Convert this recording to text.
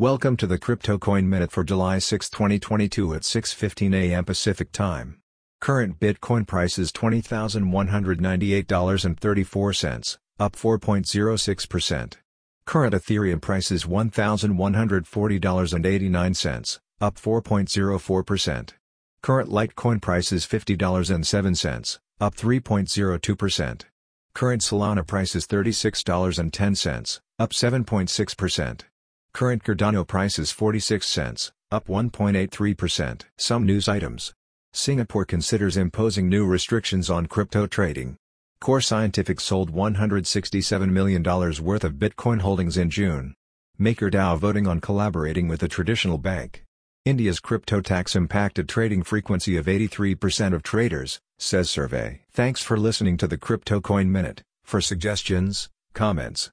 Welcome to the Crypto Coin Minute for July 6, 2022 at 6:15 a.m. Pacific Time. Current Bitcoin price is $20,198.34, up 4.06%. Current Ethereum price is $1,140.89, up 4.04%. Current Litecoin price is $50.07, up 3.02%. Current Solana price is $36.10, up 7.6%. Current Cardano price is 46 cents, up 1.83%. Some news items. Singapore considers imposing new restrictions on crypto trading. Core Scientific sold $167 million worth of Bitcoin holdings in June. MakerDAO voting on collaborating with a traditional bank. India's crypto tax impacted trading frequency of 83% of traders, says survey. Thanks for listening to the Crypto Coin Minute. For suggestions, comments,